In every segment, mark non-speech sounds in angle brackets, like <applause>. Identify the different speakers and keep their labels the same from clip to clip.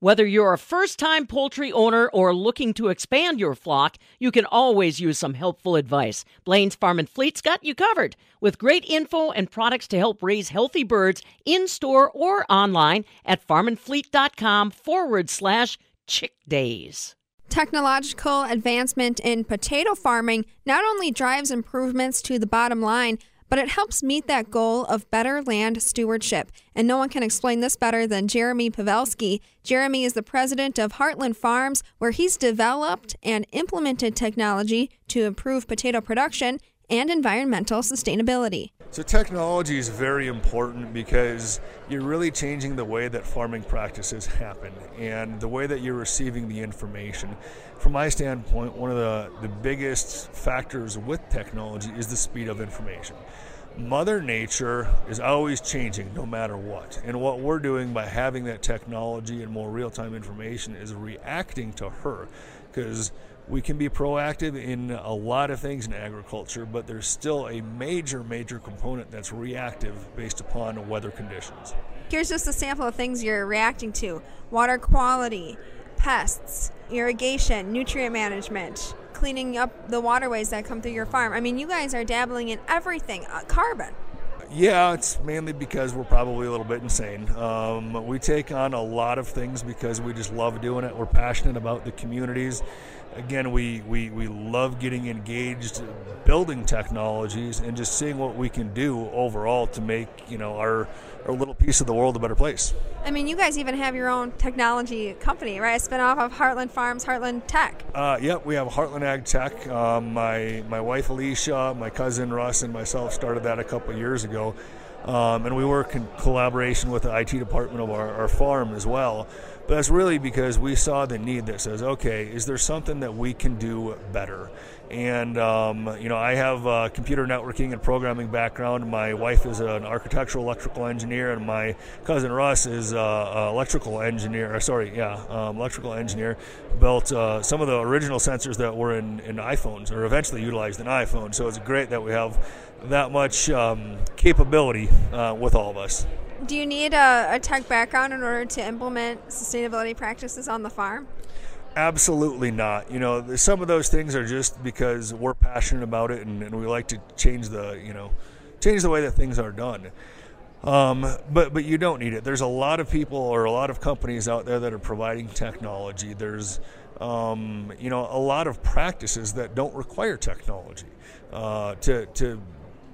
Speaker 1: Whether you're a first time poultry owner or looking to expand your flock, you can always use some helpful advice. Blain's Farm and Fleet's got you covered with great info and products to help raise healthy birds in store or online at farmandfleet.com forward slash chick days.
Speaker 2: Technological advancement in potato farming not only drives improvements to the bottom line, but it helps meet that goal of better land stewardship. And no one can explain this better than Jeremy Pavelski. Jeremy is the president of Heartland Farms, where he's developed and implemented technology to improve potato production and environmental sustainability.
Speaker 3: So, technology is very important because you're really changing the way that farming practices happen and the way that you're receiving the information. From my standpoint, one of the, the biggest factors with technology is the speed of information. Mother Nature is always changing no matter what. And what we're doing by having that technology and more real time information is reacting to her because we can be proactive in a lot of things in agriculture, but there's still a major, major component that's reactive based upon weather conditions.
Speaker 2: Here's just a sample of things you're reacting to water quality, pests, irrigation, nutrient management, cleaning up the waterways that come through your farm. I mean, you guys are dabbling in everything, uh, carbon.
Speaker 3: Yeah, it's mainly because we're probably a little bit insane. Um, we take on a lot of things because we just love doing it. We're passionate about the communities again, we, we, we love getting engaged, building technologies, and just seeing what we can do overall to make you know our our little piece of the world a better place.
Speaker 2: I mean, you guys even have your own technology company, right? A spin off of Heartland Farms, Heartland Tech.
Speaker 3: Uh, yep, we have Heartland Ag Tech. Um, my my wife Alicia, my cousin Russ, and myself started that a couple years ago. Um, and we work in collaboration with the IT department of our, our farm as well. But that's really because we saw the need that says, okay, is there something that we can do better? And, um, you know, I have a computer networking and programming background. My wife is an architectural electrical engineer, and my cousin Russ is an electrical engineer. Sorry, yeah, um, electrical engineer. Built uh, some of the original sensors that were in, in iPhones or eventually utilized in iPhones. So it's great that we have that much um, capability uh, with all of us.
Speaker 2: Do you need a, a tech background in order to implement sustainability practices on the farm?
Speaker 3: Absolutely not. You know, some of those things are just because we're passionate about it and, and we like to change the, you know, change the way that things are done. Um, but but you don't need it. There's a lot of people or a lot of companies out there that are providing technology. There's um, you know a lot of practices that don't require technology uh, to to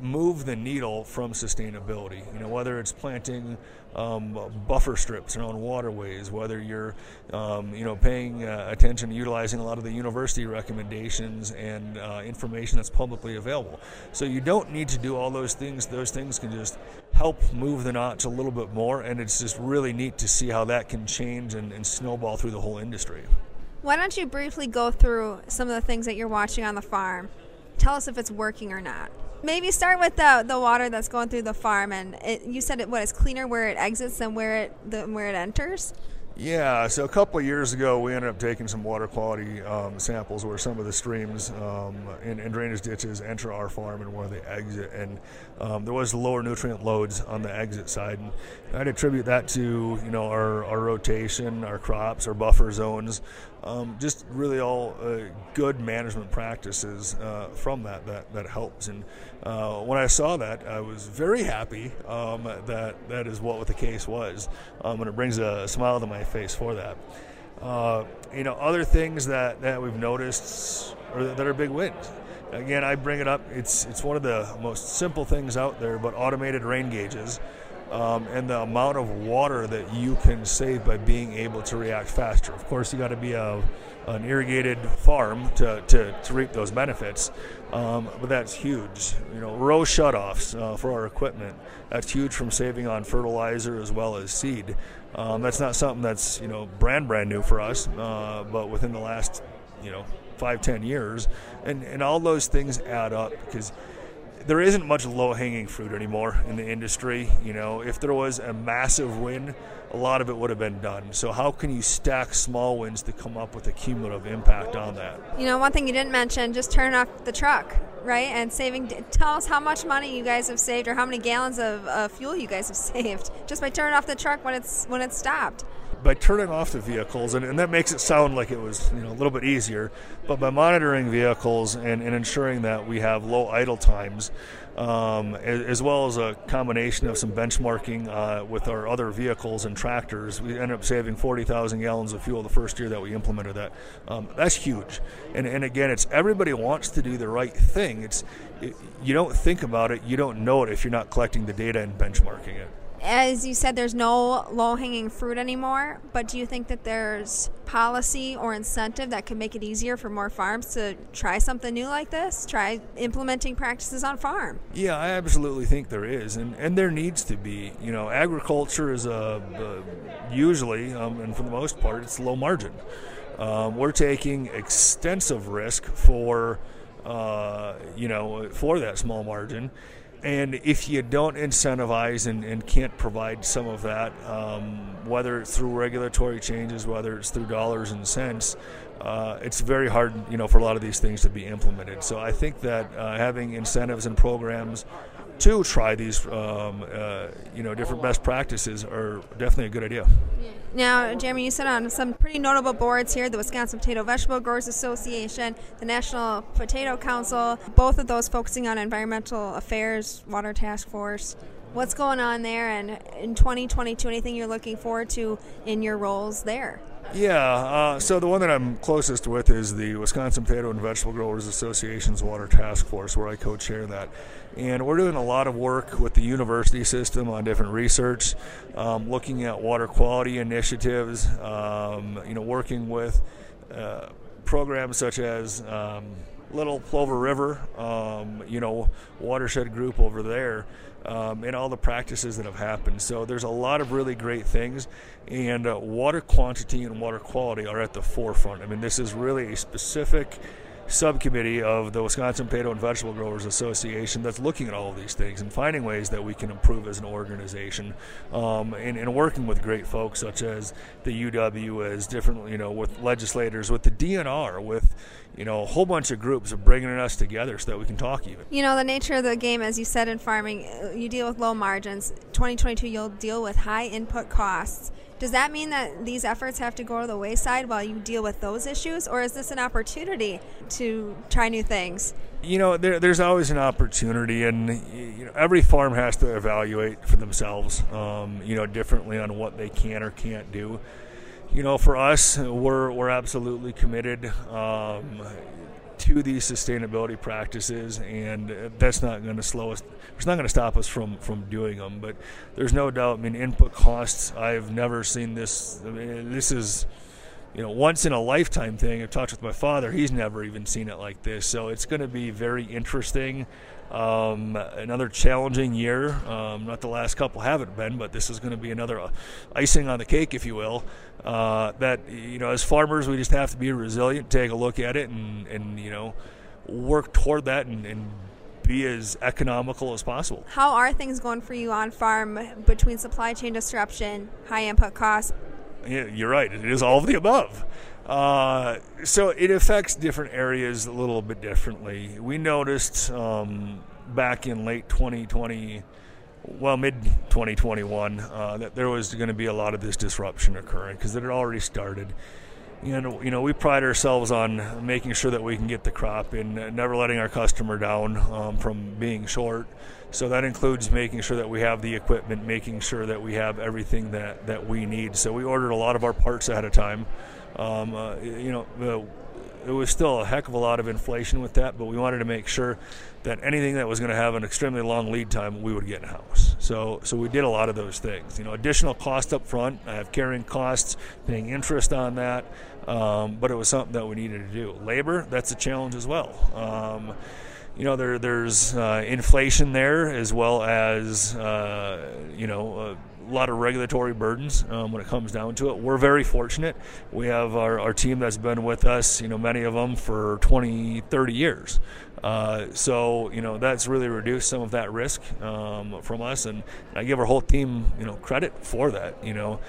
Speaker 3: move the needle from sustainability. You know, whether it's planting um, buffer strips around waterways, whether you're, um, you know, paying uh, attention utilizing a lot of the university recommendations and uh, information that's publicly available. So you don't need to do all those things. Those things can just help move the notch a little bit more, and it's just really neat to see how that can change and, and snowball through the whole industry.
Speaker 2: Why don't you briefly go through some of the things that you're watching on the farm? Tell us if it's working or not. Maybe start with the the water that's going through the farm, and it, you said it what is cleaner where it exits than where it than where it enters.
Speaker 3: Yeah, so a couple of years ago, we ended up taking some water quality um, samples where some of the streams um, and, and, drainage ditches enter our farm and where they exit, and um, there was lower nutrient loads on the exit side. And I'd attribute that to you know our, our rotation, our crops, our buffer zones, um, just really all uh, good management practices uh, from that that that helps. And uh, when I saw that, I was very happy um, that that is what the case was, um, and it brings a smile to my face for that. Uh, you know, other things that, that we've noticed are, that are big wins. Again, I bring it up. It's it's one of the most simple things out there, but automated rain gauges. Um, and the amount of water that you can save by being able to react faster. Of course, you got to be a, an irrigated farm to, to, to reap those benefits, um, but that's huge. You know, row shutoffs uh, for our equipment. That's huge from saving on fertilizer as well as seed. Um, that's not something that's you know brand brand new for us, uh, but within the last you know five ten years, and and all those things add up because there isn't much low hanging fruit anymore in the industry. You know, if there was a massive win, a lot of it would have been done. So how can you stack small wins to come up with a cumulative impact on that?
Speaker 2: You know, one thing you didn't mention, just turn off the truck, right? And saving. Tell us how much money you guys have saved, or how many gallons of uh, fuel you guys have <laughs> saved just by turning off the truck when it's when it's stopped.
Speaker 3: By turning off the vehicles, and, and that makes it sound like it was you know a little bit easier, but by monitoring vehicles and, and ensuring that we have low idle times, um, as, as, well as a combination of some benchmarking uh, with our other vehicles and tractors, we ended up saving 40,000 gallons of fuel the first year that we implemented that. Um, that's huge. And, and again, it's everybody wants to do the right thing. It's it, you don't think about it, you don't know it if you're not collecting the data and benchmarking it
Speaker 2: as you said, there's no low hanging fruit anymore, but do you think that there's policy or incentive that could make it easier for more farms to try something new like this? Try implementing practices on farm?
Speaker 3: Yeah, I absolutely think there is, and, and there needs to be. You know, agriculture is a, usually, um, and for the most part, it's low margin. Um, we're taking extensive risk for, uh, you know, for that small margin and if you don't incentivize and, and can't provide some of that, um, whether it's through regulatory changes, whether it's through dollars and cents, uh, it's very hard, you know, for a lot of these things to be implemented. So I think that uh, having incentives and programs to try these, um, uh, you know, different best practices are definitely a good idea.
Speaker 2: Now, Jeremy, you sit on some pretty notable boards here: the Wisconsin Potato Vegetable Growers Association, the National Potato Council. Both of those focusing on environmental affairs, water task force. What's going on there, and in 2022, anything you're looking forward to in your roles there?
Speaker 3: Yeah, uh, so the one that I'm closest with is the Wisconsin Potato and Vegetable Growers Association's Water Task Force, where I co chair that. And we're doing a lot of work with the university system on different research, um, looking at water quality initiatives, um, you know, working with uh, programs such as um, Little Plover River, um, you know, watershed group over there um, and all the practices that have happened. So there's a lot of really great things, and uh, water quantity and water quality are at the forefront. I mean, this is really a specific subcommittee of the Wisconsin Potato and Vegetable Growers Association that's looking at all of these things and finding ways that we can improve as an organization, um, and, and, working with great folks such as the UW, as different, you know, with legislators, with the DNR, with you know, a whole bunch of groups are bringing us together so that we can talk even.
Speaker 2: You know, the nature of the game, as you said in farming, uh, you deal with low margins. 2022, you'll deal with high input costs. Does that mean that these efforts have to go to the wayside while you deal with those issues, or is this an opportunity to try new things?
Speaker 3: You know, there, there's always an opportunity, and you know, every farm has to evaluate for themselves, um, you know, differently on what they can or can't do you know, for us, we're we're absolutely committed um, to these sustainability practices, and that's not going to slow us. It's not going to stop us from from doing them. But there's no doubt. I mean, input costs. I've never seen this. I mean, this is you know, once in a lifetime thing. I've talked with my father; he's never even seen it like this. So it's going to be very interesting. Um, another challenging year. Um, not the last couple haven't been, but this is going to be another uh, icing on the cake, if you will. Uh, that you know, as farmers, we just have to be resilient, take a look at it, and and you know, work toward that and, and be as economical as possible.
Speaker 2: How are things going for you on farm between supply chain disruption, high input costs?
Speaker 3: You're right. It is all of the above. Uh, so it affects different areas a little bit differently. We noticed um, back in late 2020, well, mid 2021, uh, that there was going to be a lot of this disruption occurring because it had already started. And you know, we pride ourselves on making sure that we can get the crop and never letting our customer down um, from being short. So that includes making sure that we have the equipment, making sure that we have everything that, that we need. So we ordered a lot of our parts ahead of time. Um, uh, you know, it was still a heck of a lot of inflation with that, but we wanted to make sure that anything that was going to have an extremely long lead time, we would get in house. So, so we did a lot of those things. You know, additional cost up front. I have carrying costs, paying interest on that, um, but it was something that we needed to do. Labor, that's a challenge as well. Um, you know, there, there's uh, inflation there as well as, uh, you know, a lot of regulatory burdens um, when it comes down to it. We're very fortunate. We have our, our team that's been with us, you know, many of them for 20, 30 years. Uh, so, you know, that's really reduced some of that risk um, from us. And I give our whole team, you know, credit for that. You know,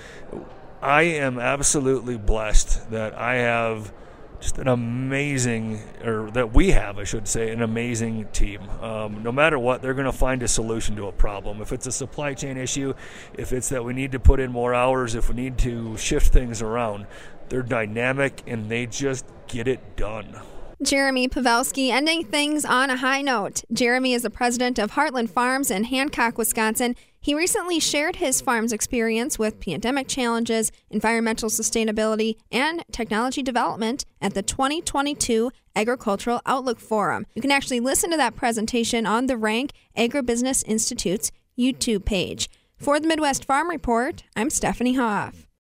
Speaker 3: I am absolutely blessed that I have just an amazing, or that we have, I should say, an amazing team. Um, no matter what, they're going to find a solution to a problem. If it's a supply chain issue, if it's that we need to put in more hours, if we need to shift things around, they're dynamic and they just get it done.
Speaker 2: Jeremy Pavelski ending things on a high note. Jeremy is the president of Heartland Farms in Hancock, Wisconsin. He recently shared his farm's experience with pandemic challenges, environmental sustainability, and technology development at the 2022 Agricultural Outlook Forum. You can actually listen to that presentation on the Renk Agribusiness Institute's YouTube page. For the Midwest Farm Report, I'm Stephanie Hoff.